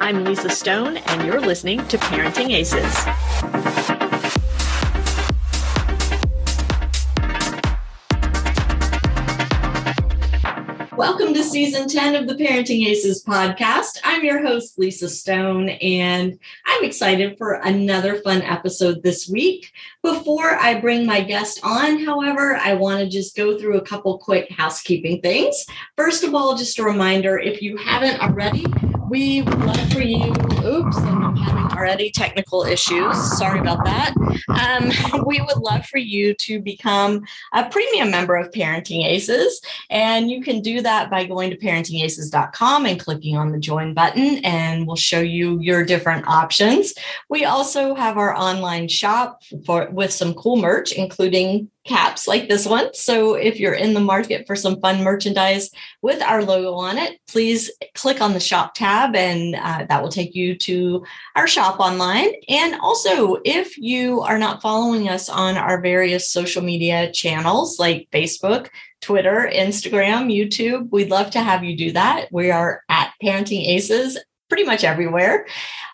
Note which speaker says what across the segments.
Speaker 1: I'm Lisa Stone, and you're listening to Parenting Aces. Welcome to season 10 of the Parenting Aces podcast. I'm your host, Lisa Stone, and I'm excited for another fun episode this week. Before I bring my guest on, however, I want to just go through a couple quick housekeeping things. First of all, just a reminder if you haven't already, we would love for you. Oops, I'm having already technical issues. Sorry about that. Um, we would love for you to become a premium member of Parenting Aces. And you can do that by going to parentingaces.com and clicking on the join button, and we'll show you your different options. We also have our online shop for with some cool merch, including caps like this one. So if you're in the market for some fun merchandise with our logo on it, please click on the shop tab and uh, that will take you to our shop online. And also, if you are not following us on our various social media channels like Facebook, Twitter, Instagram, YouTube, we'd love to have you do that. We are at Parenting Aces pretty much everywhere.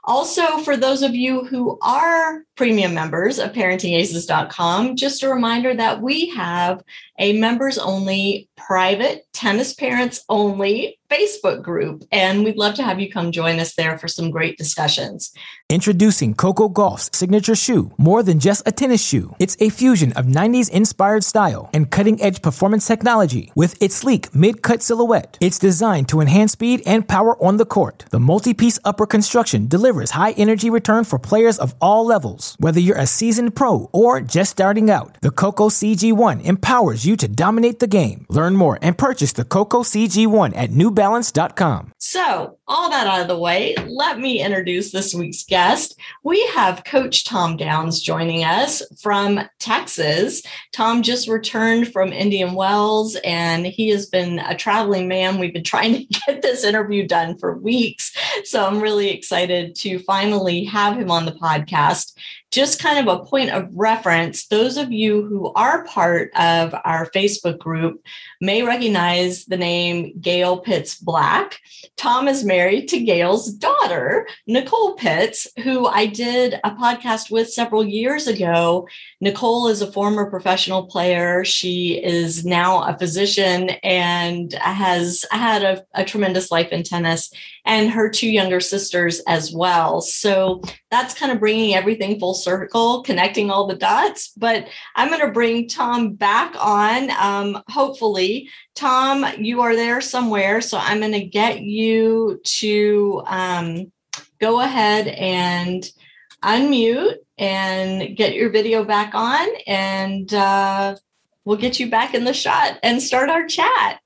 Speaker 1: Also, for those of you who are premium members of parentingaces.com, just a reminder that we have a members only private tennis parents only Facebook group. And we'd love to have you come join us there for some great discussions.
Speaker 2: Introducing Coco Gauff's signature shoe, more than just a tennis shoe. It's a fusion of 90s inspired style and cutting edge performance technology with its sleek mid cut silhouette. It's designed to enhance speed and power on the court. The multi piece upper construction delivers high energy return for players of all levels. Whether you're a seasoned pro or just starting out, the Coco CG1 empowers you to dominate the game. Learn more and purchase the Coco CG1 at newbalance.com.
Speaker 1: So, all that out of the way, let me introduce this week's guest. We have Coach Tom Downs joining us from Texas. Tom just returned from Indian Wells and he has been a traveling man. We've been trying to get this interview done for weeks. So, I'm really excited to finally have him on the podcast just kind of a point of reference, those of you who are part of our Facebook group may recognize the name Gail Pitts Black. Tom is married to Gail's daughter, Nicole Pitts, who I did a podcast with several years ago. Nicole is a former professional player. She is now a physician and has had a, a tremendous life in tennis and her two younger sisters as well. So that's kind of bringing everything full circle, connecting all the dots. But I'm going to bring Tom back on, um, hopefully. Tom, you are there somewhere. So I'm going to get you to um, go ahead and unmute and get your video back on. And uh, we'll get you back in the shot and start our chat.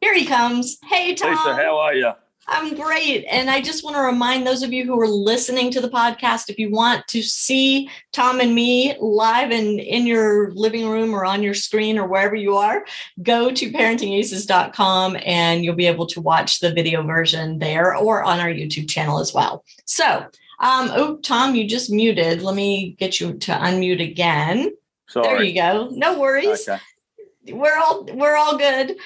Speaker 1: Here he comes. Hey, Tom.
Speaker 3: Lisa, how are you?
Speaker 1: I'm great. And I just want to remind those of you who are listening to the podcast if you want to see Tom and me live and in your living room or on your screen or wherever you are, go to parentingaces.com and you'll be able to watch the video version there or on our YouTube channel as well. So, um, oh, Tom, you just muted. Let me get you to unmute again.
Speaker 3: Sorry.
Speaker 1: There you go. No worries.
Speaker 3: Okay.
Speaker 1: We're all we're all good.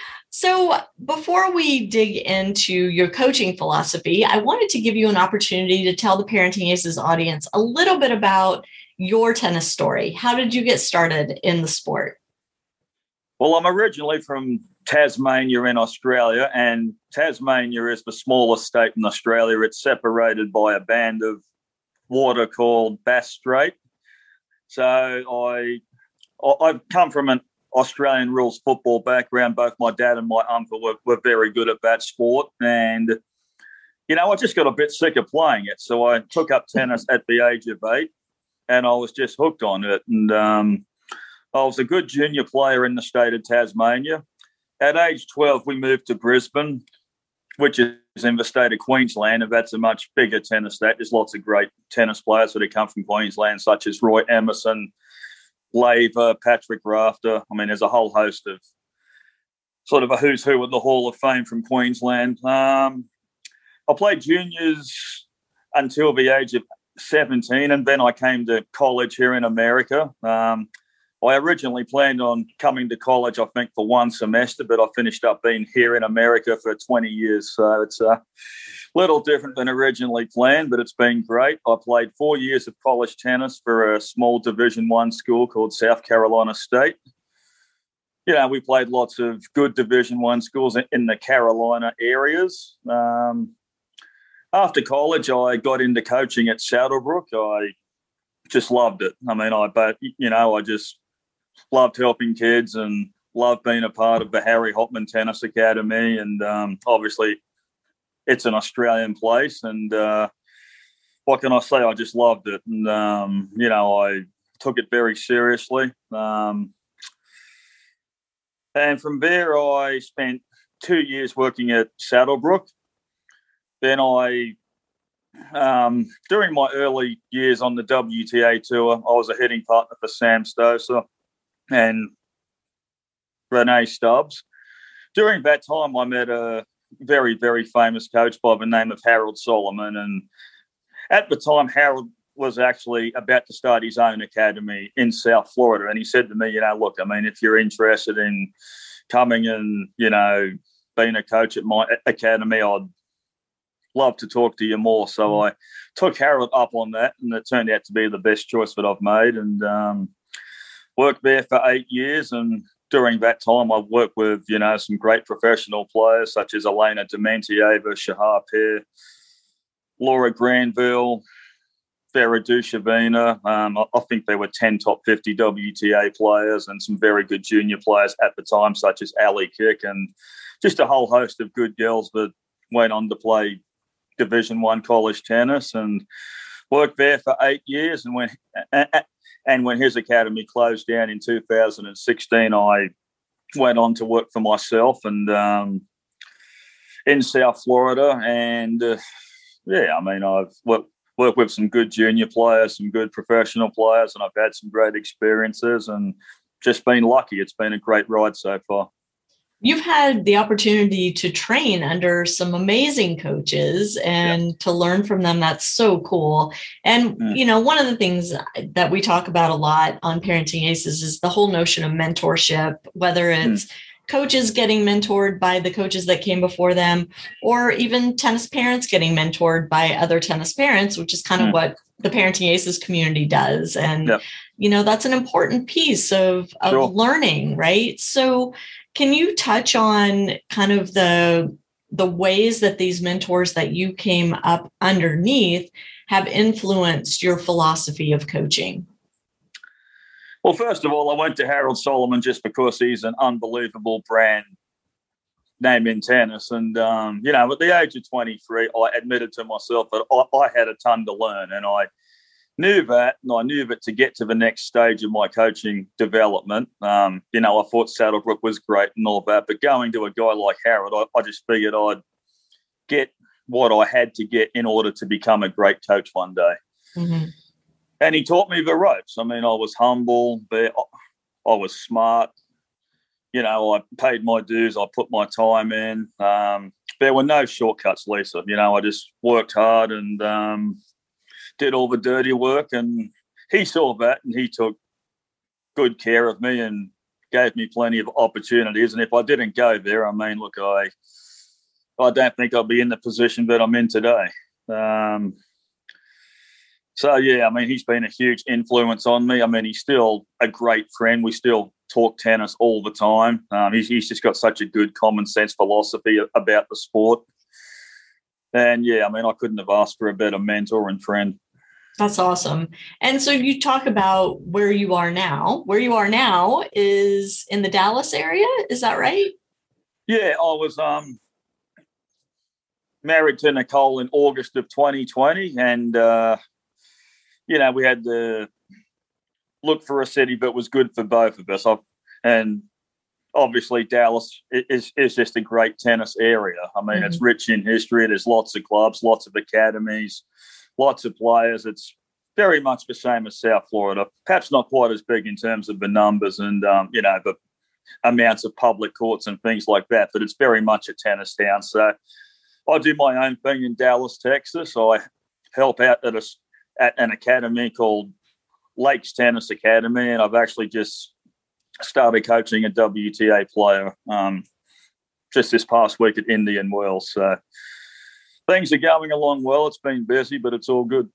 Speaker 1: So, before we dig into your coaching philosophy, I wanted to give you an opportunity to tell the Parenting Aces audience a little bit about your tennis story. How did you get started in the sport?
Speaker 3: Well, I'm originally from Tasmania in Australia, and Tasmania is the smallest state in Australia. It's separated by a band of water called Bass Strait. So I I've come from an Australian rules football background. Both my dad and my uncle were, were very good at that sport. And, you know, I just got a bit sick of playing it. So I took up tennis at the age of eight and I was just hooked on it. And um, I was a good junior player in the state of Tasmania. At age 12, we moved to Brisbane, which is in the state of Queensland, and that's a much bigger tennis state. There's lots of great tennis players that have come from Queensland, such as Roy Emerson, Laver, Patrick Rafter. I mean, there's a whole host of sort of a who's who in the Hall of Fame from Queensland. Um, I played juniors until the age of 17, and then I came to college here in America. Um, I originally planned on coming to college, I think, for one semester, but I finished up being here in America for 20 years. So it's a little different than originally planned, but it's been great. I played four years of college tennis for a small Division One school called South Carolina State. Yeah, we played lots of good Division One schools in the Carolina areas. Um, after college, I got into coaching at Saddlebrook. I just loved it. I mean, I but you know, I just loved helping kids and loved being a part of the Harry Hopman Tennis Academy. And um, obviously, it's an Australian place. And uh, what can I say? I just loved it. And, um, you know, I took it very seriously. Um, and from there, I spent two years working at Saddlebrook. Then I um, during my early years on the WTA tour, I was a hitting partner for Sam Stosur and Rennae Stubbs. During that time, I met a very, very famous coach by the name of Harold Solomon. And at the time, Harold was actually about to start his own academy in South Florida. And he said to me, you know, look, I mean, if you're interested in coming and, you know, being a coach at my academy, I'd love to talk to you more. So I took Harold up on that, and it turned out to be the best choice that I've made. And um, worked there for eight years, and during that time, I've worked with you know some great professional players such as Elena Dementieva, Shahar Peer, Laura Granville, Vera Dushevina. Um, I, I think there were 10 top 50 WTA players and some very good junior players at the time, such as Ali Kick, and just a whole host of good girls that went on to play Division One college tennis and worked there for eight years. And when and when his academy closed down in 2016, I went on to work for myself and um, in South Florida. And uh, yeah, I mean, I've worked, worked with some good junior players, some good professional players, and I've had some great experiences and just been lucky. It's been a great ride so far
Speaker 1: you've had the opportunity to train under some amazing coaches and to learn from them that's so cool and mm. you know one of the things that we talk about a lot on parenting aces is the whole notion of mentorship whether mm. it's mm. coaches getting mentored by the coaches that came before them or even tennis parents getting mentored by other tennis parents which is kind mm. of what the parenting aces community does and you know that's an important piece of, of sure. learning right so can you touch on kind of the the ways that these mentors that you came up underneath have influenced your philosophy of coaching?
Speaker 3: Well, first of all, I went to Harold Solomon just because he's an unbelievable brand name in tennis. And, um, you know, at the age of 23, I admitted to myself that I, I had a ton to learn. And I knew that, and I knew that to get to the next stage of my coaching development, um, you know, I thought Saddlebrook was great and all that, but going to a guy like Harold, I, I just figured I'd get what I had to get in order to become a great coach one day. Mm-hmm. And he taught me the ropes. I mean, I was humble, but I was smart. You know, I paid my dues. I put my time in. Um, there were no shortcuts, Lisa. You know, I just worked hard and um, did all the dirty work, and he saw that and he took good care of me and gave me plenty of opportunities. And if I didn't go there, I mean, look, I I don't think I'll be in the position that I'm in today. Um, so yeah, I mean, he's been a huge influence on me. I mean, he's still a great friend. We still talk tennis all the time. Um, he's, he's just got such a good common sense philosophy about the sport. And yeah, I mean, I couldn't have asked for a better mentor and friend.
Speaker 1: That's awesome. And so you talk about where you are now. Where you are now is in the Dallas area. Is that right?
Speaker 3: Yeah, I was um, married to Nicole in August of 2020. And, uh, you know, we had to look for a city that was good for both of us. I've, and obviously Dallas is is just a great tennis area. I mean, mm-hmm. it's rich in history. There's lots of clubs, lots of academies, lots of players. It's very much the same as South Florida. Perhaps not quite as big in terms of the numbers and um, you know the amounts of public courts and things like that, but it's very much a tennis town. So I do my own thing in Dallas, Texas. I help out at a at an academy called Lakes Tennis Academy, and I've actually just started coaching a WTA player um, just this past week at Indian Wells. So things are going along well. It's been busy, but it's all good.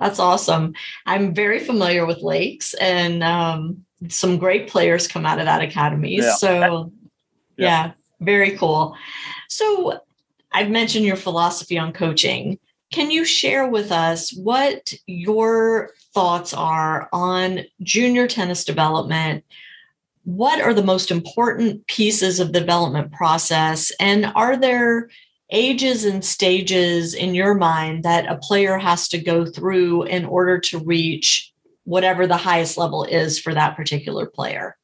Speaker 1: That's awesome. I'm very familiar with Lakes, and um, some great players come out of that academy. Yeah. So, yeah. yeah, very cool. So, I've mentioned your philosophy on coaching. Can you share with us what your thoughts are on junior tennis development? What are the most important pieces of the development process? And are there ages and stages in your mind that a player has to go through in order to reach whatever the highest level is for that particular player?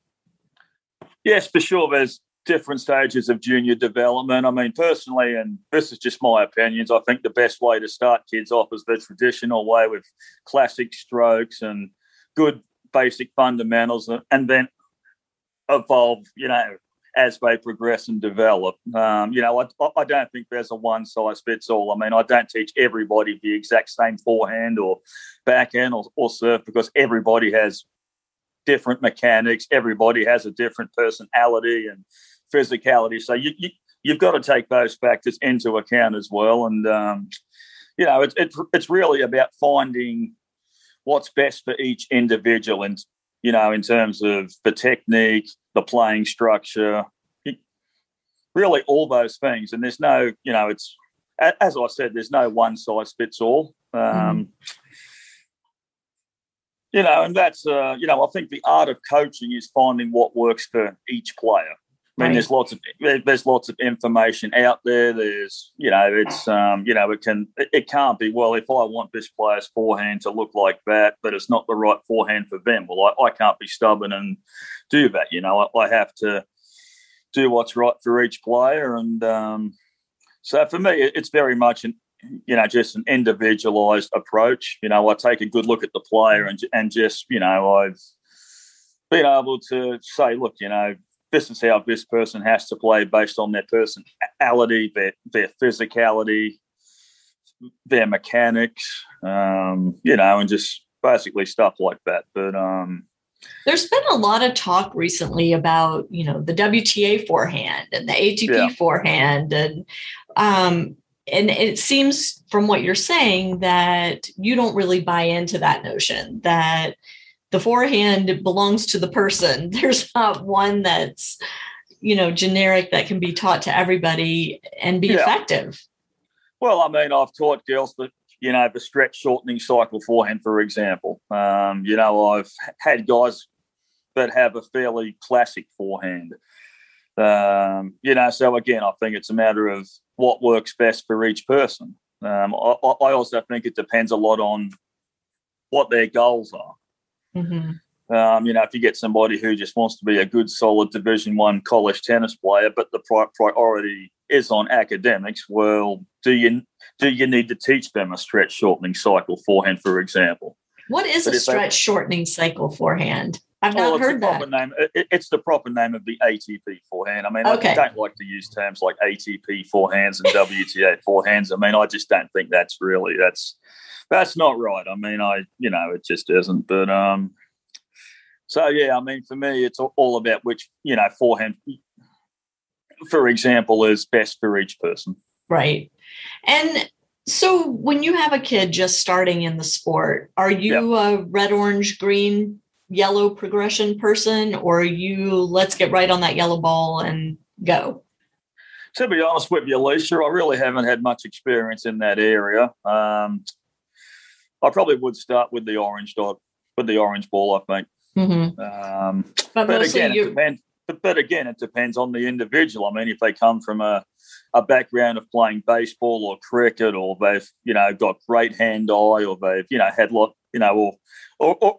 Speaker 3: Yes, for sure. There's different stages of junior development. I mean, personally, and this is just my opinions, I think the best way to start kids off is the traditional way with classic strokes and good basic fundamentals, and then evolve, you know, as they progress and develop. Um, you know, I, I don't think there's a one size fits all. I mean, I don't teach everybody the exact same forehand or backhand or, or serve because everybody has different mechanics. Everybody has a different personality and physicality. So you, you you've got to take those factors into account as well. And um, you know, it's it, it's really about finding what's best for each individual, and you know, in terms of the technique, the playing structure, really all those things. And there's no, you know, it's as I said, there's no one size fits all. Um, mm. You know, and that's uh, you know, I think the art of coaching is finding what works for each player. I mean, right. there's lots of there's lots of information out there. There's you know, it's um, you know, it can it can't be well if I want this player's forehand to look like that, but it's not the right forehand for them. Well, I, I can't be stubborn and do that. You know, I, I have to do what's right for each player, and um, so for me, it's very much an you know just an individualized approach. You know, I take a good look at the player and and just you know I've been able to say, look, you know this is how this person has to play based on their personality, their their physicality, their mechanics, um, you know, and just basically stuff like that. But um,
Speaker 1: there's been a lot of talk recently about you know the WTA forehand and the ATP yeah. forehand, and um, and it seems from what you're saying that you don't really buy into that notion that the forehand belongs to the person. There's not one that's, you know, generic that can be taught to everybody and be yeah. effective.
Speaker 3: Well, I mean, I've taught girls that, you know, the stretch shortening cycle forehand, for example. Um, you know, I've had guys that have a fairly classic forehand. Um, you know, so again, I think it's a matter of what works best for each person. Um, I, I also think it depends a lot on what their goals are. Mm-hmm. Um, you know, if you get somebody who just wants to be a good, solid Division One college tennis player, but the pri- priority is on academics, well, do you do you need to teach them a stretch shortening cycle forehand, for example?
Speaker 1: What is but a stretch they, shortening cycle forehand? I've not oh, heard that.
Speaker 3: Name, it, it's the proper name of the ATP forehand. I mean, okay. I don't like to use terms like ATP forehands and WTA forehands. I mean, I just don't think that's really that's that's not right. I mean, I you know it just isn't. But um, so yeah, I mean, for me, it's all about which you know forehand, for example, is best for each person.
Speaker 1: Right, and so when you have a kid just starting in the sport, are you yep. a red, orange, green, yellow progression person, or you let's get right on that yellow ball and go?
Speaker 3: To be honest with you, Alicia, I really haven't had much experience in that area. Um, I probably would start with the orange dot, with the orange ball. I think. Mm-hmm. Um, but, but again, it depends. But, but again, it depends on the individual. I mean, if they come from a a background of playing baseball or cricket, or they've you know got great hand eye, or they've you know had lot you know, or or, or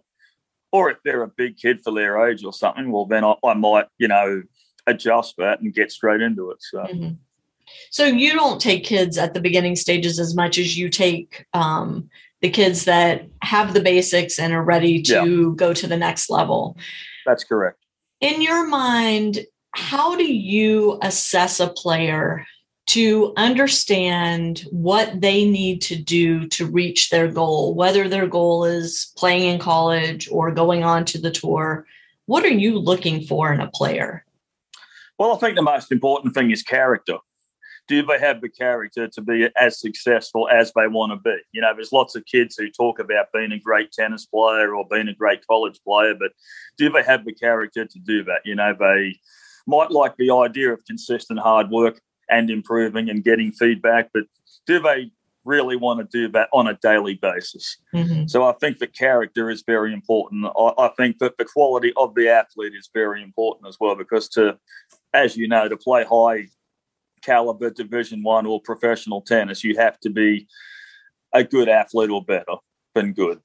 Speaker 3: or if they're a big kid for their age or something, well, then I, I might, you know, adjust that and get straight into it. So. Mm-hmm.
Speaker 1: So you don't take kids at the beginning stages as much as you take um, the kids that have the basics and are ready to yeah. go to the next level.
Speaker 3: That's correct.
Speaker 1: In your mind, how do you assess a player to understand what they need to do to reach their goal, whether their goal is playing in college or going on to the tour? What are you looking for in a player?
Speaker 3: Well, I think the most important thing is character. Do they have the character to be as successful as they want to be? You know, there's lots of kids who talk about being a great tennis player or being a great college player, but do they have the character to do that? You know, they might like the idea of consistent hard work and improving and getting feedback, but do they really want to do that on a daily basis? Mm-hmm. So I think the character is very important. I, I think that the quality of the athlete is very important as well, because to, as you know, to play high caliber Division One or professional tennis, you have to be a good athlete or better than good.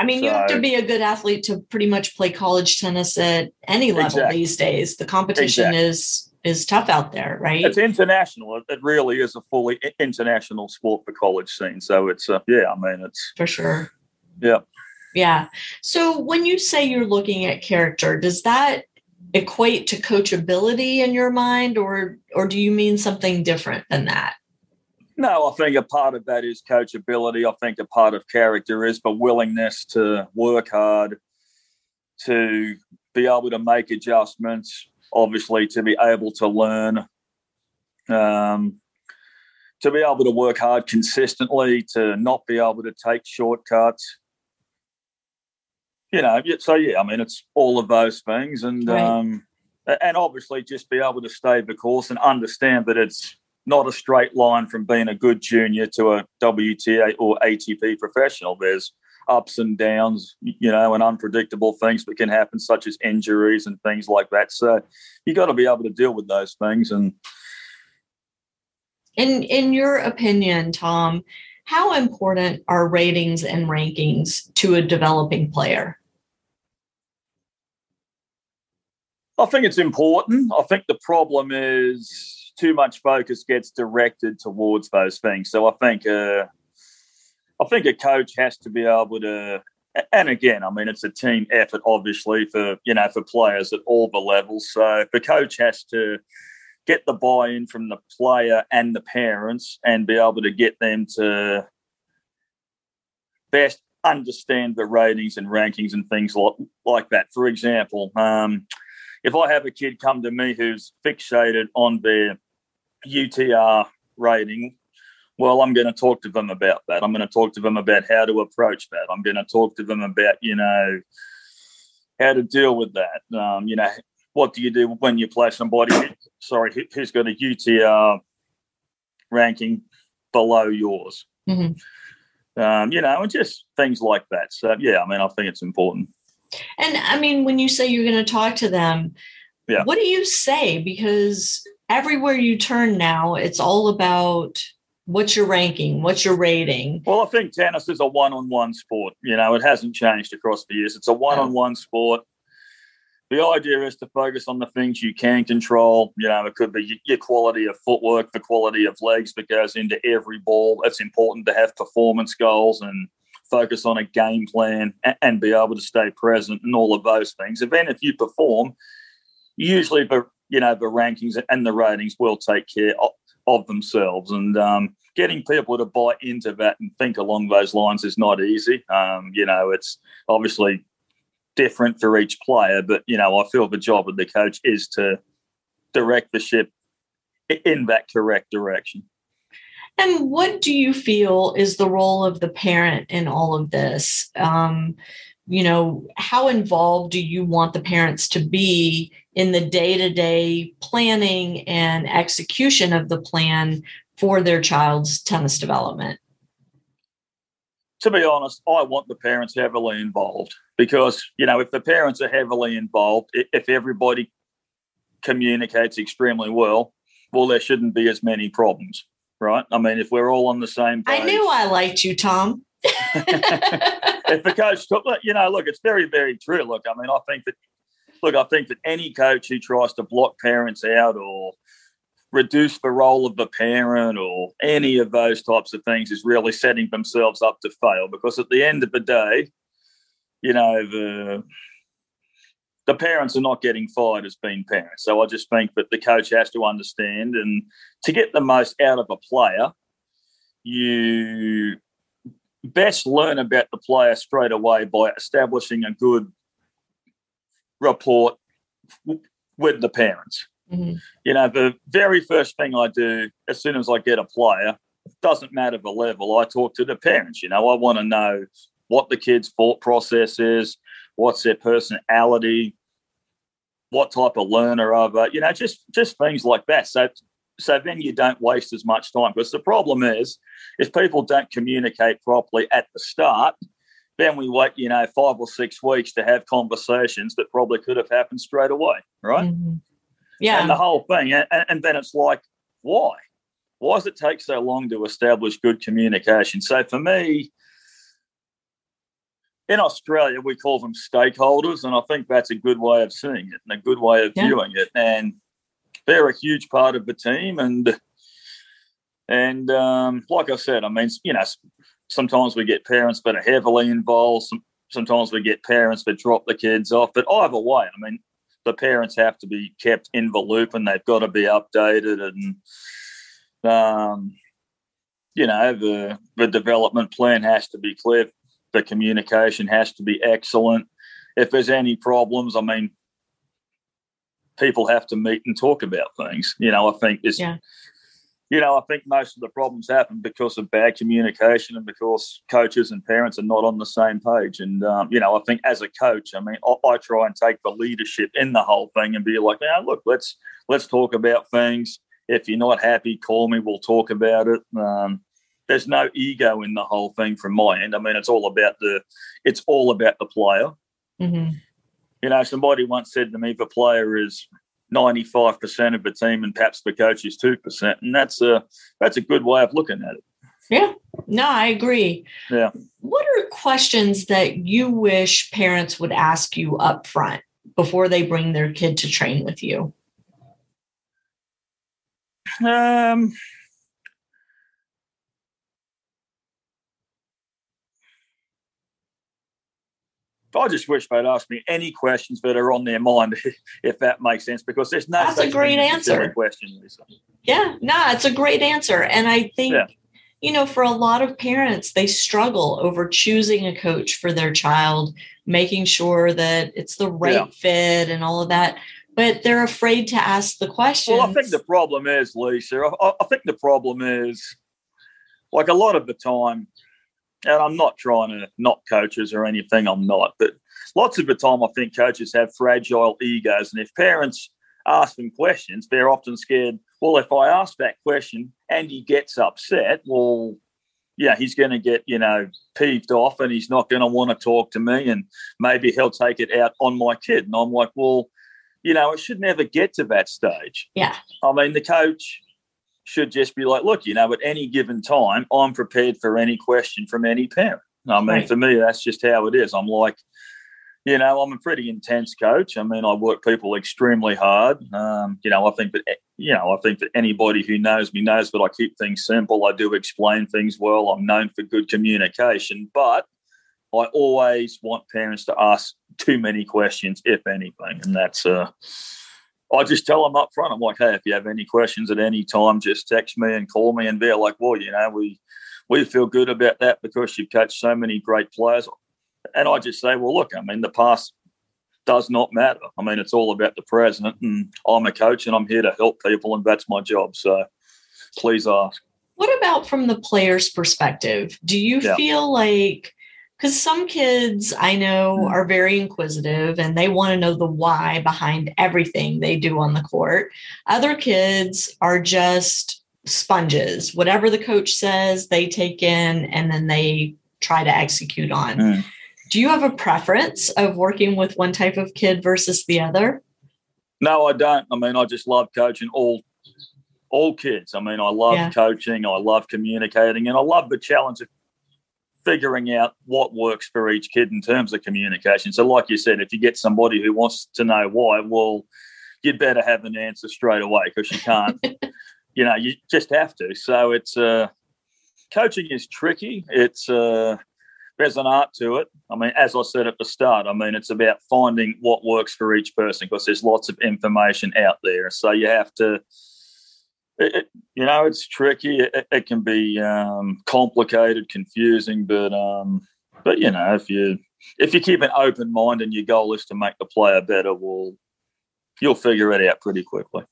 Speaker 1: I mean, so, you have to be a good athlete to pretty much play college tennis at any level exactly. these days. The competition exactly. is is tough out there, right?
Speaker 3: It's international. It really is a fully international sport for college scene. So it's uh, yeah, I mean it's
Speaker 1: for sure.
Speaker 3: Yeah.
Speaker 1: Yeah. So when you say you're looking at character, does that equate to coachability in your mind or or do you mean something different than that?
Speaker 3: No, I think a part of that is coachability. I think a part of character is the willingness to work hard, to be able to make adjustments, obviously to be able to learn, um, to be able to work hard consistently, to not be able to take shortcuts. You know, so yeah, I mean, it's all of those things, and right. um, and obviously just be able to stay the course and understand that it's not a straight line from being a good junior to a WTA or ATP professional. There's ups and downs, you know, and unpredictable things that can happen, such as injuries and things like that. So you got to be able to deal with those things. And
Speaker 1: in in your opinion, Tom, how important are ratings and rankings to a developing player?
Speaker 3: I think it's important. I think the problem is too much focus gets directed towards those things. So I think uh, I think a coach has to be able to, and again, I mean, it's a team effort, obviously, for you know for players at all the levels. So the coach has to get the buy-in from the player and the parents, and be able to get them to best understand the ratings and rankings and things like, like that. For example, um, if I have a kid come to me who's fixated on their UTR rating, well, I'm going to talk to them about that. I'm going to talk to them about how to approach that. I'm going to talk to them about, you know, how to deal with that. Um, you know, what do you do when you play somebody, sorry, who's got a UTR ranking below yours? Mm-hmm. Um, you know, and just things like that. So, yeah, I mean, I think it's important.
Speaker 1: And I mean, when you say you're going to talk to them, yeah. what do you say? Because everywhere you turn now, it's all about what's your ranking what's your rating.
Speaker 3: Well i think tennis is a one-on-one sport you know it hasn't changed across the years. It's a one-on-one sport. The idea is to focus on the things you can control you know it could be your quality of footwork the quality of legs that goes into every ball. It's important to have performance goals and focus on a game plan and be able to stay present and all of those things and then if you perform usually the you know the rankings and the ratings will take care of, of themselves. And um, getting people to buy into that and think along those lines is not easy. Um, you know, it's obviously different for each player, but you know, I feel the job of the coach is to direct the ship in that correct direction.
Speaker 1: And what do you feel is the role of the parent in all of this? Um, you know, how involved do you want the parents to be in the day to day planning and execution of the plan for their child's tennis development?
Speaker 3: To be honest, I want the parents heavily involved because, you know, if the parents are heavily involved, if everybody communicates extremely well, well, there shouldn't be as many problems, right? I mean, if we're all on the same
Speaker 1: page. I knew I liked you, Tom.
Speaker 3: if the coach, you know, look, it's very, very true. Look, I mean, I think that look, I think that any coach who tries to block parents out or reduce the role of the parent or any of those types of things is really setting themselves up to fail because at the end of the day, you know, the the parents are not getting fired as being parents. So I just think that the coach has to understand and to get the most out of a player, you best learn about the player straight away by establishing a good report with the parents. Mm-hmm. You know, the very first thing I do as soon as I get a player, doesn't matter the level, I talk to the parents. You know, I want to know what the kid's thought process is, what's their personality, what type of learner are they, you know, just just things like that. So so then you don't waste as much time. Because the problem is if people don't communicate properly at the start, then we wait, you know, five or six weeks to have conversations that probably could have happened straight away, right? Mm-hmm.
Speaker 1: Yeah.
Speaker 3: And the whole thing. And, and then it's like, why? Why does it take so long to establish good communication? So for me, in Australia, we call them stakeholders, and I think that's a good way of seeing it and a good way of yeah. viewing it. And they're a huge part of the team, and and um, like I said, I mean, you know, sometimes we get parents that are heavily involved. Some, sometimes we get parents that drop the kids off. But either way, I mean, the parents have to be kept in the loop and they've got to be updated and um, you know the the development plan has to be clear the communication has to be excellent if there's any problems i mean people have to meet and talk about things you know i think this yeah you know, I think most of the problems happen because of bad communication and because coaches and parents are not on the same page. And, um, you know, I think as a coach, I mean, I, I, try and take the leadership in the whole thing and be like, now, look, let's let's talk about things. If you're not happy, call me. We'll talk about it. Um, there's no ego in the whole thing from my end. I mean, it's all about the it's all about the player. Mm-hmm. You know, somebody once said to me, the player is 95% of the team and perhaps the coach is 2%. And that's a, that's a good way of looking at it.
Speaker 1: Yeah, no, I agree.
Speaker 3: Yeah.
Speaker 1: What are questions that you wish parents would ask you up front before they bring their kid to train with you?
Speaker 3: Um, I just wish they'd ask me any questions that are on their mind, if that makes sense, because there's no.
Speaker 1: That's a great answer.
Speaker 3: Question, Lisa.
Speaker 1: Yeah, no, it's a great answer, and I think. Yeah. You know, for a lot of parents, they struggle over choosing a coach for their child, making sure that it's the right yeah. fit and all of that but they're afraid to ask the question.
Speaker 3: Well, I think the problem is, Lisa, I, I, think the problem is like a lot of the time, and I'm not trying to knock coaches or anything, I'm not, but lots of the time I think coaches have fragile egos. And if parents ask them questions, they're often scared, well, if I ask that question and he gets upset, well, yeah, he's going to get, you know, peeved off and he's not going to want to talk to me and maybe he'll take it out on my kid. And I'm like, well, you know, it should never get to that stage.
Speaker 1: Yeah.
Speaker 3: I mean, the coach should just be like, look, you know, at any given time, I'm prepared for any question from any parent. I mean, right. for me, that's just how it is. I'm like, you know, I'm a pretty intense coach. I mean, I work people extremely hard. Um, you know, I think that you know, I think that anybody who knows me knows that I keep things simple. I do explain things well. I'm known for good communication, but I always want parents to ask too many questions, if anything, and that's uh, I just tell them up front. I'm like, hey, if you have any questions at any time, just text me and call me. And they're like, well, you know, we we feel good about that because you've coached so many great players. And I just say, well, look, I mean, the past does not matter. I mean, it's all about the present, and I'm a coach, and I'm here to help people, and that's my job. So, please ask.
Speaker 1: What about from the player's perspective? Do you yeah. feel like because some kids I know mm. are very inquisitive and they want to know the why behind everything they do on the court. Other kids are just sponges. Whatever the coach says, they take in and then they try to execute on. Mm. Do you have a preference of working with one type of kid versus the other?
Speaker 3: No, I don't. I mean, I just love coaching all all kids. I mean, I love yeah. coaching, I love communicating, and I love the challenge of figuring out what works for each kid in terms of communication. So, like you said, if you get somebody who wants to know why, well, you'd better have an answer straight away because you can't. you know, you just have to. So it's uh, coaching is tricky. It's uh, there's an art to it. I mean, as I said at the start, I mean, it's about finding what works for each person because there's lots of information out there. So you have to, it, you know, it's tricky. It, it can be um, complicated, confusing, but um, but you know, if you if you keep an open mind and your goal is to make the player better, well, you'll figure it out pretty quickly.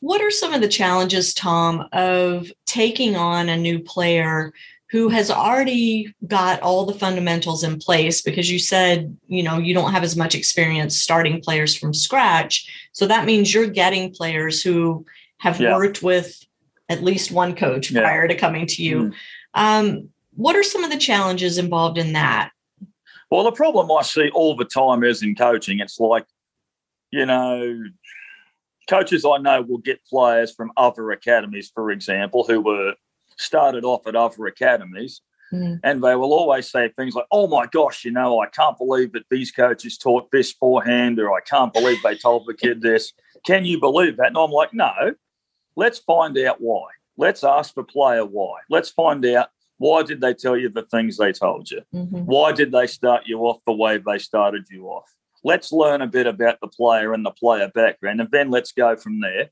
Speaker 1: What are some of the challenges, Tom, of taking on a new player who has already got all the fundamentals in place because you said you know you don't have as much experience starting players from scratch so that means you're getting players who have yeah. worked with at least one coach yeah. prior to coming to you mm. um, what are some of the challenges involved in that
Speaker 3: well the problem i see all the time is in coaching it's like you know coaches i know will get players from other academies for example who were started off at other academies. Mm. And they will always say things like, oh my gosh, you know, I can't believe that these coaches taught this forehand, or I can't believe they told the kid this. Can you believe that? And I'm like, no, let's find out why. Let's ask the player why. Let's find out why did they tell you the things they told you? Mm-hmm. Why did they start you off the way they started you off? Let's learn a bit about the player and the player background, and then let's go from there.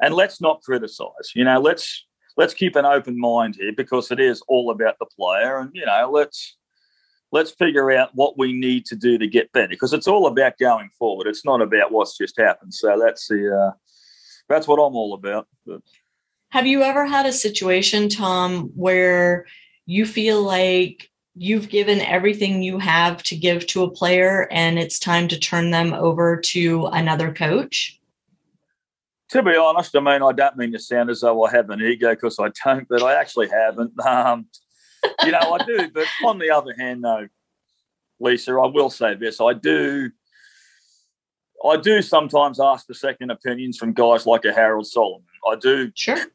Speaker 3: And let's not criticize. You know, let's let's keep an open mind here because it is all about the player, and you know, let's let's figure out what we need to do to get better because it's all about going forward. It's not about what's just happened. So that's the uh, that's what I'm all about. But.
Speaker 1: Have you ever had a situation, Tom, where you feel like you've given everything you have to give to a player and it's time to turn them over to another coach?
Speaker 3: to be honest, I mean, I don't mean to sound as though I have an ego because I don't, but I actually haven't. Um, you know, I do. But on the other hand, though, Lisa, I will say this: I do, I do sometimes ask for second opinions from guys like a Harold Solomon. I do
Speaker 1: sure.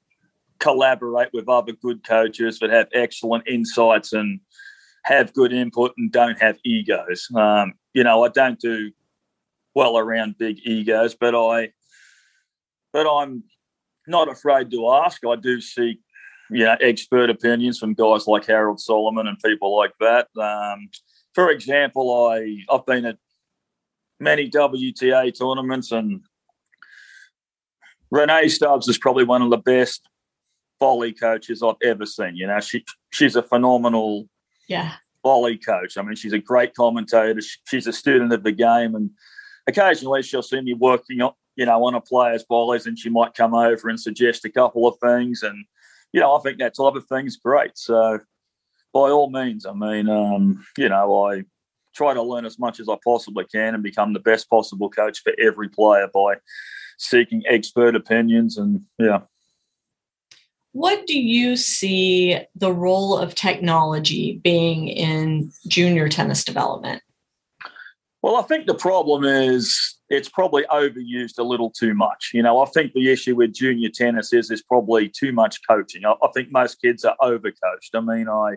Speaker 3: collaborate with other good coaches that have excellent insights and have good input and don't have egos. Um, you know, I don't do well around big egos, but I but I'm not afraid to ask. I do seek, you know, expert opinions from guys like Harold Solomon and people like that. Um, for example, I I've been at many WTA tournaments, and Rennae Stubbs is probably one of the best volley coaches I've ever seen. You know, she she's a phenomenal
Speaker 1: yeah
Speaker 3: volley coach. I mean, she's a great commentator. She's a student of the game, and occasionally she'll see me working on you know, on a player's volleys and she might come over and suggest a couple of things. And, you know, I think that type of thing is great. So by all means, I mean, um, you know, I try to learn as much as I possibly can and become the best possible coach for every player by seeking expert opinions and yeah.
Speaker 1: What do you see the role of technology being in junior tennis development?
Speaker 3: Well, I think the problem is it's probably overused a little too much. You know, I think the issue with junior tennis is there's probably too much coaching. I, I think most kids are overcoached. I mean, I,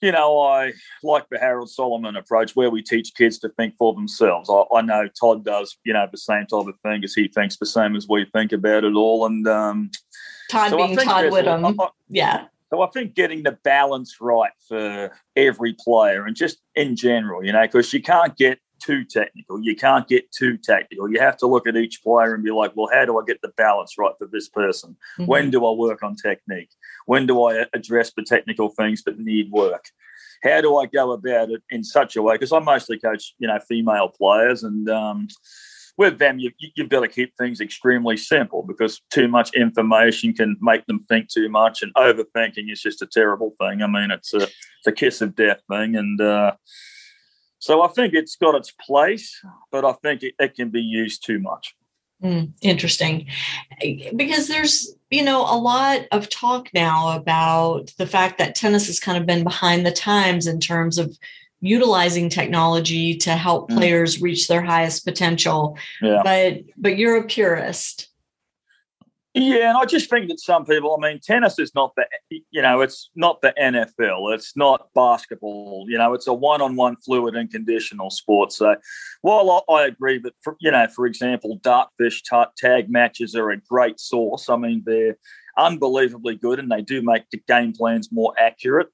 Speaker 3: you know, I like the Harold Solomon approach where we teach kids to think for themselves. I, I know Todd does, you know, the same type of thing as he thinks the same as we think about it all. And um,
Speaker 1: Todd so being Todd Widom, yeah.
Speaker 3: So I think getting the balance right for every player and just in general, you know, because you can't get too technical. You can't get too tactical. You have to look at each player and be like, well, how do I get the balance right for this person? Mm-hmm. When do I work on technique? When do I address the technical things that need work? How do I go about it in such a way? Because I mostly coach, you know, female players, and um, with them, you, you've got to keep things extremely simple because too much information can make them think too much, and overthinking is just a terrible thing. I mean, it's a, it's a kiss of death thing, and uh, so I think it's got its place, but I think it, it can be used too much.
Speaker 1: Mm, interesting. Because there's, you know, a lot of talk now about the fact that tennis has kind of been behind the times in terms of utilizing technology to help mm. players reach their highest potential. Yeah. But but you're a purist.
Speaker 3: Yeah, and I just think that some people, I mean, tennis is not the, you know, it's not the NFL. It's not basketball. You know, it's a one-on-one fluid and conditional sport. So while I, agree that, for, you know, for example, dartfish tag matches are a great source. I mean, they're unbelievably good and they do make the game plans more accurate.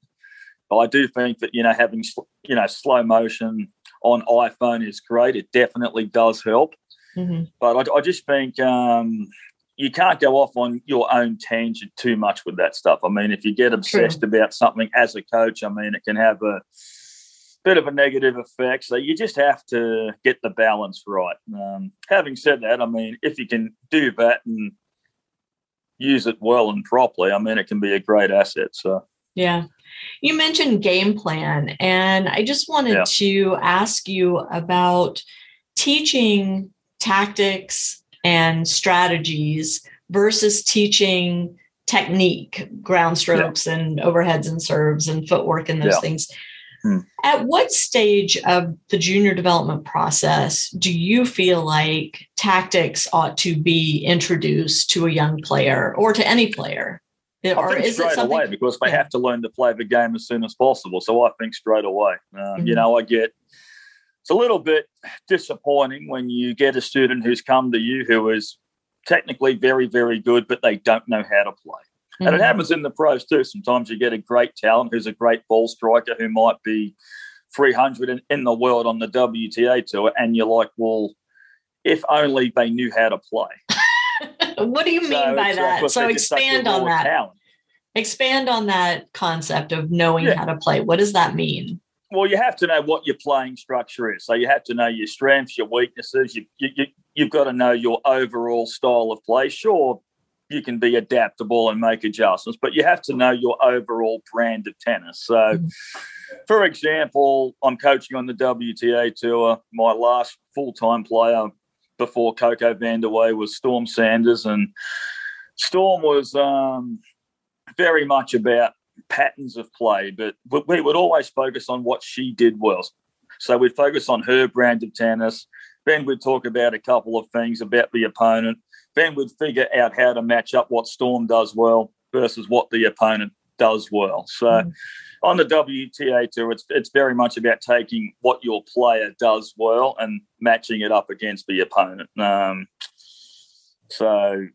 Speaker 3: But I do think that, you know, having, you know, slow motion on iPhone is great. It definitely does help. Mm-hmm. But I, I, just think, um, you can't go off on your own tangent too much with that stuff. I mean, if you get obsessed True. about something as a coach, I mean, it can have a bit of a negative effect. So you just have to get the balance right. Um, having said that, I mean, if you can do that and use it well and properly, I mean, it can be a great asset. So,
Speaker 1: yeah. You mentioned game plan, and I just wanted yeah. to ask you about teaching tactics and strategies versus teaching technique, ground strokes yeah. and overheads and serves and footwork and those yeah. things. Hmm. At what stage of the junior development process do you feel like tactics ought to be introduced to a young player or to any player?
Speaker 3: I or think straight away because they yeah. have to learn to play the game as soon as possible. So I think straight away. Um, mm-hmm. You know, I get it's a little bit disappointing when you get a student who's come to you who is technically very, very good, but they don't know how to play. Mm-hmm. And it mm-hmm. happens in the pros too. Sometimes you get a great talent who's a great ball striker who might be 300 in, in the world on the WTA tour, and you're like, well, if only they knew how to play.
Speaker 1: what do you mean by that? So expand on that. Talent. Expand on that concept of knowing yeah. how to play. What does that mean?
Speaker 3: Well, you have to know what your playing structure is. So you have to know your strengths, your weaknesses. You, you, you've got to know your overall style of play. Sure, you can be adaptable and make adjustments, but you have to know your overall brand of tennis. So, mm-hmm. for example, I'm coaching on the WTA tour. My last full time player before Coco Vandeweghe was Storm Sanders, and Storm was um, very much about patterns of play, but we would always focus on what she did well. So we'd focus on her brand of tennis. Then we'd talk about a couple of things about the opponent. Then we'd figure out how to match up what Storm does well versus what the opponent does well. So mm. on the WTA tour, it's it's very much about taking what your player does well and matching it up against the opponent. Um, so,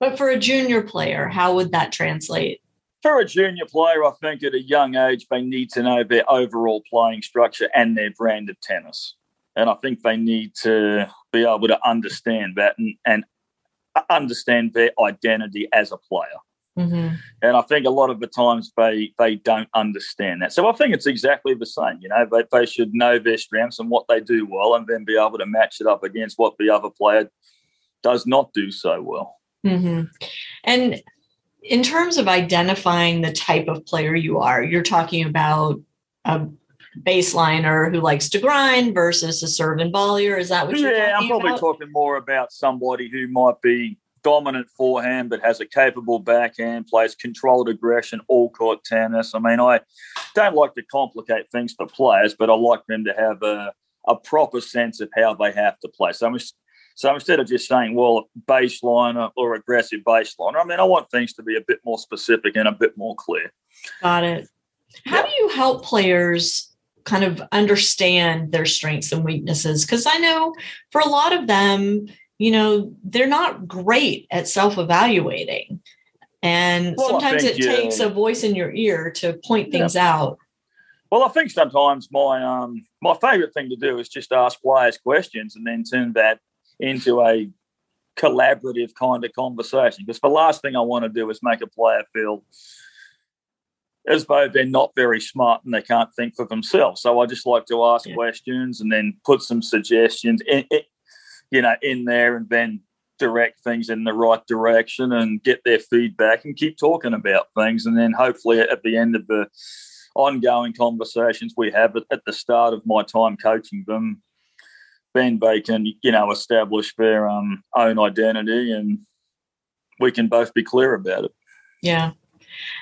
Speaker 1: but for a junior player, how would that translate?
Speaker 3: For a junior player, I think at a young age, they need to know their overall playing structure and their brand of tennis. And I think they need to be able to understand that and, and understand their identity as a player. Mm-hmm. And I think a lot of the times they they don't understand that. So I think it's exactly the same. You know, they, they should know their strengths and what they do well, and then be able to match it up against what the other player does not do so well.
Speaker 1: Mm-hmm. And in terms of identifying the type of player you are, you're talking about a baseliner who likes to grind versus a serve and volleyer. Is that what you're yeah,
Speaker 3: I'm probably
Speaker 1: about?
Speaker 3: talking more about somebody who might be dominant forehand but has a capable backhand, plays controlled aggression, all court tennis. I mean, I don't like to complicate things for players, but I like them to have a, a proper sense of how they have to play. So I'm so instead of just saying, well, baseline or aggressive baseline, I mean, I want things to be a bit more specific and a bit more clear.
Speaker 1: Got it. How yeah. do you help players kind of understand their strengths and weaknesses? Because I know for a lot of them, you know, they're not great at self evaluating. And well, sometimes it takes a voice in your ear to point things yeah. out.
Speaker 3: Well, I think sometimes my um my favourite thing to do is just ask players questions and then turn that into a collaborative kind of conversation. Because the last thing I want to do is make a player feel as though they're not very smart and they can't think for themselves. So I just like to ask yeah. questions and then put some suggestions in, in, you know, in there and then direct things in the right direction and get their feedback and keep talking about things. And then hopefully at the end of the ongoing conversations we have at, the start of my time coaching them, Ben Bacon, you know, establish their um, own identity and we can both be clear about it.
Speaker 1: Yeah.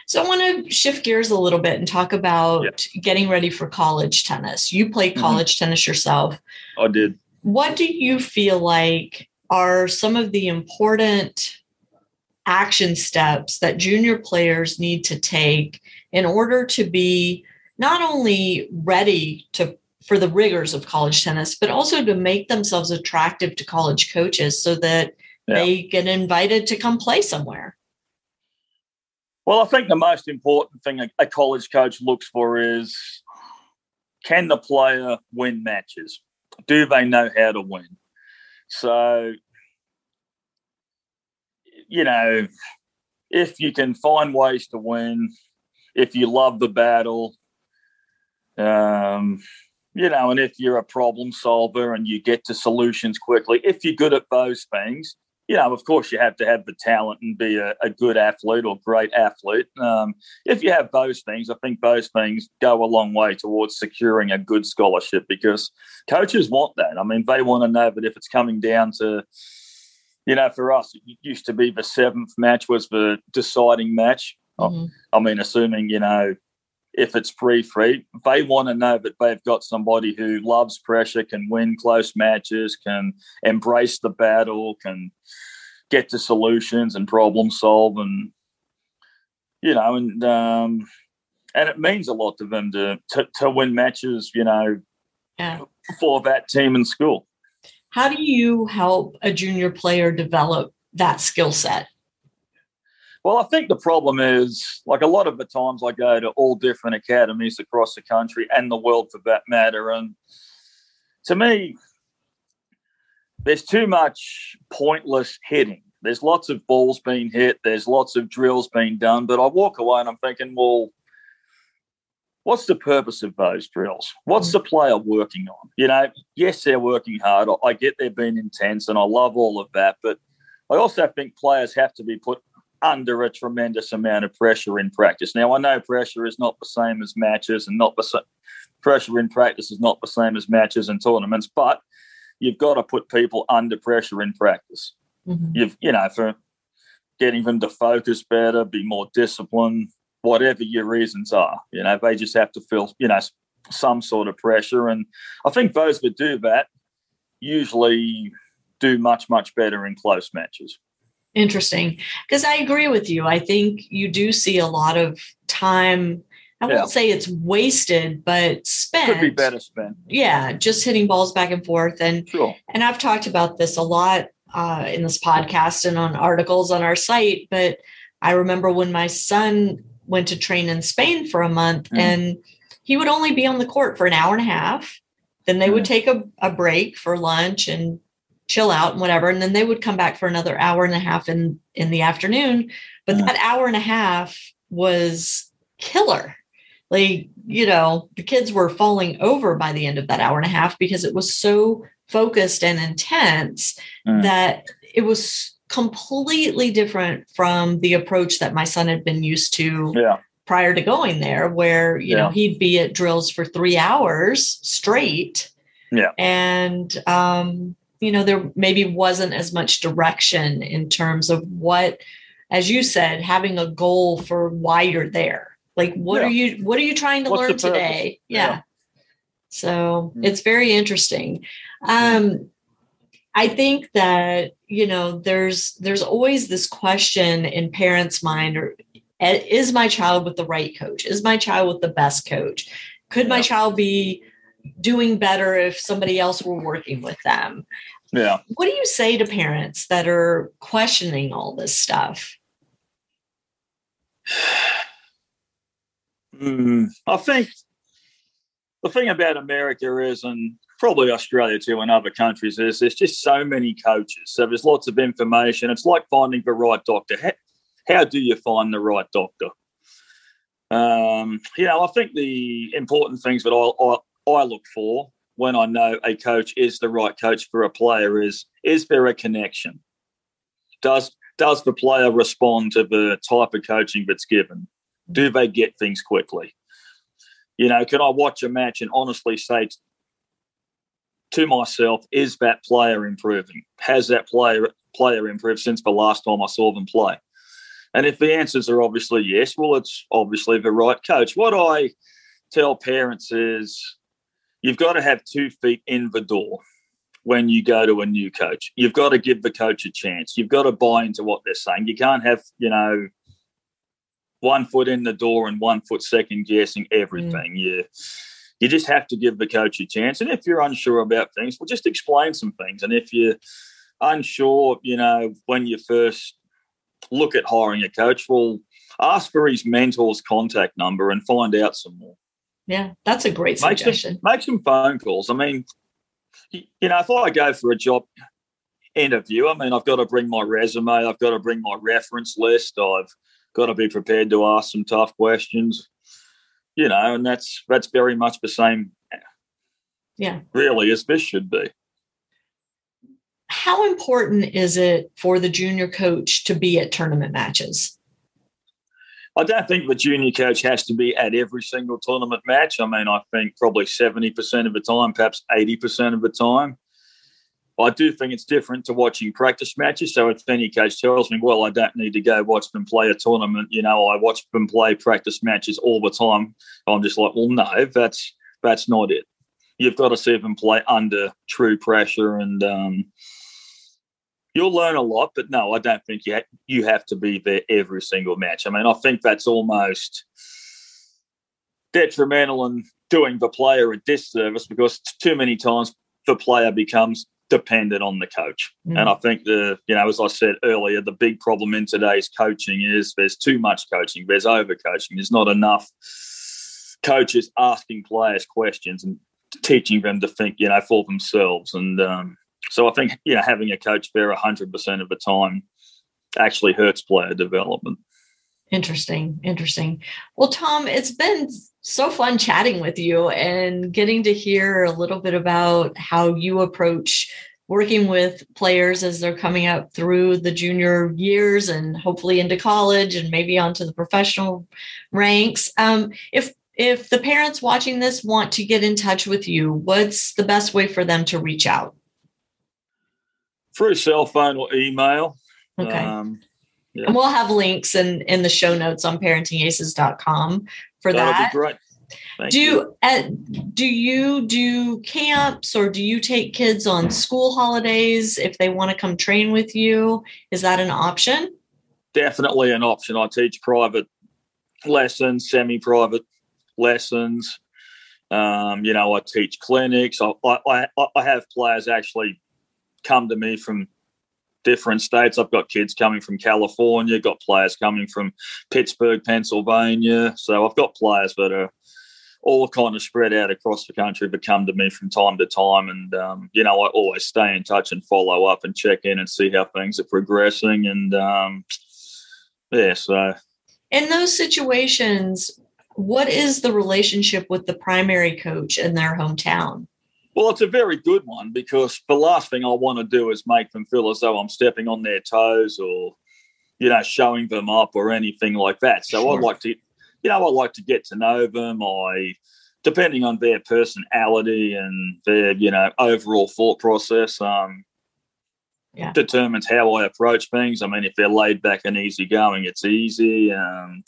Speaker 1: So I want to shift gears a little bit and talk about yeah. getting ready for college tennis. You played mm-hmm. college mm-hmm. tennis yourself.
Speaker 3: I did.
Speaker 1: What do you feel like are some of the important action steps that junior players need to take in order to be not only ready to for the rigors of college tennis, but also to make themselves attractive to college coaches so that yeah. they get invited to come play somewhere?
Speaker 3: Well, I think the most important thing a, a college coach looks for is can the player win matches? Do they know how to win? So, you know, if you can find ways to win, if you love the battle, um, you know, and if you're a problem solver and you get to solutions quickly, if you're good at those things, you know, of course, you have to have the talent and be a, a good athlete or great athlete. Um, if you have those things, I think those things go a long way towards securing a good scholarship because coaches want that. I mean, they want to know that if it's coming down to, you know, for us, it used to be the seventh match was the deciding match. Mm-hmm. I mean, assuming, you know, if it's free free. They want to know that they've got somebody who loves pressure, can win close matches, can embrace the battle, can get to solutions and problem solve, and you know, and um, and it means a lot to them to to, to win matches. You know, yeah. for that team in school.
Speaker 1: How do you help a junior player develop that skill set?
Speaker 3: Well, I think the problem is like a lot of the times I go to all different academies across the country and the world for that matter. And to me, there's too much pointless hitting. There's lots of balls being hit, there's lots of drills being done. But I walk away and I'm thinking, well, what's the purpose of those drills? What's the player working on? You know, yes, they're working hard. I get they're being intense and I love all of that. But I also think players have to be put under a tremendous amount of pressure in practice. Now, I know pressure is not the same as matches, and not the same, pressure in practice is not the same as matches and tournaments, but you've got to put people under pressure in practice. Mm-hmm. You've, you know, for getting them to focus better, be more disciplined, whatever your reasons are. You know, they just have to feel, you know, some sort of pressure. And I think those that do that usually do much, much better in close matches.
Speaker 1: Interesting. Because I agree with you. I think you do see a lot of time. I won't say it's wasted, but spent.
Speaker 3: Could be better spent.
Speaker 1: Yeah, just hitting balls back and forth. And
Speaker 3: sure.
Speaker 1: and I've talked about this a lot uh, in this podcast and on articles on our site. But I remember when my son went to train in Spain for a month, mm. and he would only be on the court for an hour and a half. Then they mm. would take a, a break for lunch and chill out and whatever. And then they would come back for another hour and a half in, in the afternoon. But that hour and a half was killer. Like, you know, the kids were falling over by the end of that hour and a half because it was so focused and intense mm. that it was completely different from the approach that my son had been used to
Speaker 3: yeah.
Speaker 1: prior to going there, where, you yeah. know, he'd be at drills for three hours straight.
Speaker 3: Yeah.
Speaker 1: And um, you know there maybe wasn't as much direction in terms of what as you said having a goal for why you're there like what yeah. are you what are you trying to What's learn today yeah. yeah. so mm-hmm. it's very interesting um i think that you know there's there's always this question in parents mind or is my child with the right coach is my child with the best coach could my child be doing better if somebody else were working with them.
Speaker 3: Yeah.
Speaker 1: What do you say to parents that are questioning all this stuff?
Speaker 3: Mm, I think the thing about America is, and probably Australia too, and other countries, is there's just so many coaches. So there's lots of information. It's like finding the right doctor. How, how do you find the right doctor? Um, you know, I think the important things that I, I, look for when I know a coach is the right coach for a player is is there a connection? Does does the player respond to the type of coaching that's given? Do they get things quickly? You know, can I watch a match and honestly say to myself, is that player improving? Has that player player improved since the last time I saw them play? And if the answers are obviously yes, well, it's obviously the right coach. What I tell parents is you've got to have two feet in the door. when you go to a new coach. You've got to give the coach a chance. You've got to buy into what they're saying. You can't have, you know, one foot in the door and one foot second guessing everything. Mm. You you just have to give the coach a chance. And if you're unsure about things, well, just explain some things. And if you're unsure, you know, when you first look at hiring a coach, well, ask for his mentor's contact number and find out some more.
Speaker 1: Yeah, that's a great
Speaker 3: make
Speaker 1: suggestion.
Speaker 3: Some, make some phone calls. I mean, you know, if I go for a job interview, I mean, I've got to bring my resume, I've got to bring my reference list, I've got to be prepared to ask some tough questions you know, and that's that's very much the same.
Speaker 1: Yeah,
Speaker 3: really, as this should be.
Speaker 1: How important is it for the junior coach to be at tournament matches?
Speaker 3: I don't think the junior coach has to be at every single tournament match. I mean, I think probably 70% of the time, perhaps 80% of the time. I do think it's different to watching practice matches. So if any coach tells me, well, I don't need to go watch them play a tournament, you know, I watch them play practice matches all the time. I'm just like, well, no, that's that's not it. You've got to see them play under true pressure, and um, you'll learn a lot. But no, I don't think you ha- you have to be there every single match. I mean, I think that's almost detrimental and doing the player a disservice because too many times the player becomes dependent on the coach. Mm. And I think the, you know, as I said earlier, the big problem in today's coaching is there's too much coaching, there's over coaching, there's not enough coaches asking players questions and teaching them to think, you know, for themselves. And um, so I think, you know, having a coach there 100% of the time actually hurts player development.
Speaker 1: Interesting. Interesting. Well, Tom, it's been so fun chatting with you and getting to hear a little bit about how you approach working with players as they're coming up through the junior years and hopefully into college and maybe onto the professional ranks. Um, if if the parents watching this want to get in touch with you, what's the best way for them to reach out?
Speaker 3: Through cell phone or email.
Speaker 1: Okay. Um, yeah. And we'll have links in, in the show notes on parentingaces.com for
Speaker 3: That'll
Speaker 1: that.
Speaker 3: Be great.
Speaker 1: Thank do you. Uh, do you do camps or do you take kids on school holidays if they want to come train with you? Is that an option?
Speaker 3: Definitely an option. I teach private lessons, semi-private lessons. Um, you know, I teach clinics. I, I, I have players actually come to me from different states. I've got kids coming from California, got players coming from Pittsburgh, Pennsylvania. So I've got players that are all kind of spread out across the country but come to me from time to time. And, um, you know, I always stay in touch and follow up and check in and see how things are progressing. And, um, yeah, so.
Speaker 1: In those situations, what is the relationship with the primary coach in their hometown?
Speaker 3: Well, it's a very good one because the last thing I want to do is make them feel as though I'm stepping on their toes or, you know, showing them up or anything like that. So sure. I'd like to, you know, I like to get to know them. I, depending on their personality and their, you know, overall thought process, um, yeah. determines how I approach things. I mean, if they're laid back and easygoing, it's easy. Um,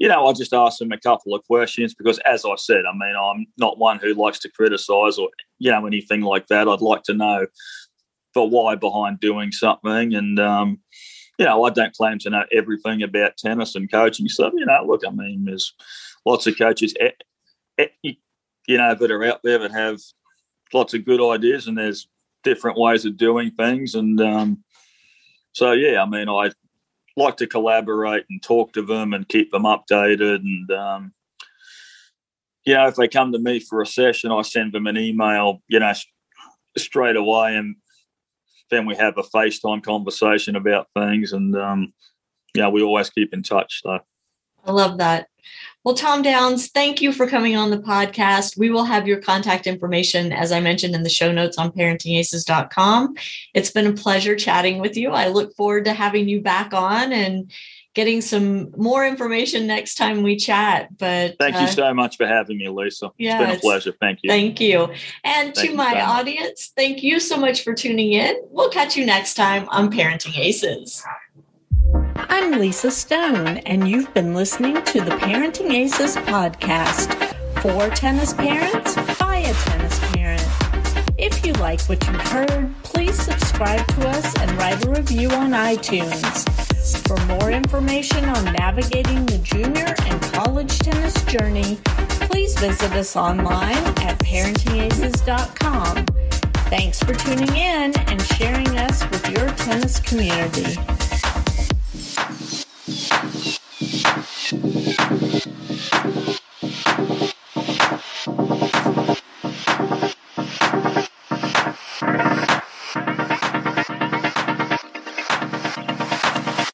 Speaker 3: you know, I just ask them a couple of questions because, as I said, I mean, I'm not one who likes to criticise or you know anything like that. I'd like to know the why behind doing something, and um, you know, I don't claim to know everything about tennis and coaching stuff. You know, look, I mean, there's lots of coaches, you know, that are out there that have lots of good ideas, and there's different ways of doing things. And um, so, yeah, I mean, I like to collaborate and talk to them and keep them updated. And, um, you know, if they come to me for a session, I send them an email, you know, straight away. And then we have a FaceTime conversation about things. And, um, know, we always keep in touch. So
Speaker 1: I love that. Well, Tom Downs, thank you for coming on the podcast. We will have your contact information, as I mentioned, in the show notes on parentingaces.com. It's been a pleasure chatting with you. I look forward to having you back on and getting some more information next time we chat. But
Speaker 3: thank uh, you so much for having me, Lisa. Yeah, it's been a pleasure. Thank you.
Speaker 1: Thank you. And thank to my so audience, thank you so much for tuning in. We'll catch you next time on Parenting Aces. I'm Lisa Stone, and you've been listening to the Parenting Aces podcast for tennis parents by a tennis parent. If you like what you've heard, please subscribe to us and write a review on iTunes. For more information on navigating the junior and college tennis journey, please visit us online at parentingaces.com. Thanks for tuning in and sharing us with your tennis community. Thank